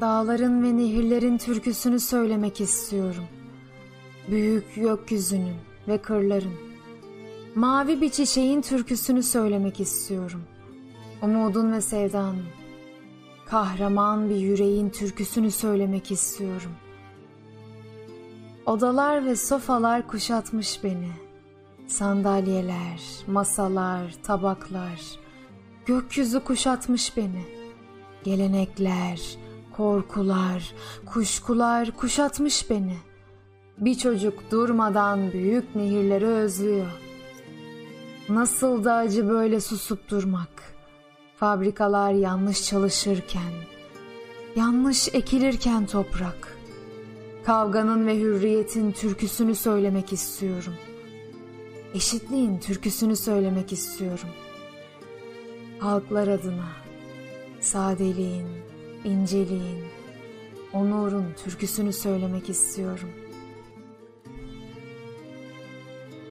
Dağların ve nehirlerin türküsünü söylemek istiyorum. Büyük gökyüzünün ve kırların. Mavi bir çiçeğin türküsünü söylemek istiyorum. Umudun ve sevdanın. Kahraman bir yüreğin türküsünü söylemek istiyorum. Odalar ve sofalar kuşatmış beni. Sandalyeler, masalar, tabaklar. Gökyüzü kuşatmış beni. Gelenekler, korkular, kuşkular kuşatmış beni. Bir çocuk durmadan büyük nehirleri özlüyor. Nasıl da acı böyle susup durmak. Fabrikalar yanlış çalışırken, yanlış ekilirken toprak. Kavganın ve hürriyetin türküsünü söylemek istiyorum. Eşitliğin türküsünü söylemek istiyorum. Halklar adına, sadeliğin, inceliğin, onurun türküsünü söylemek istiyorum.''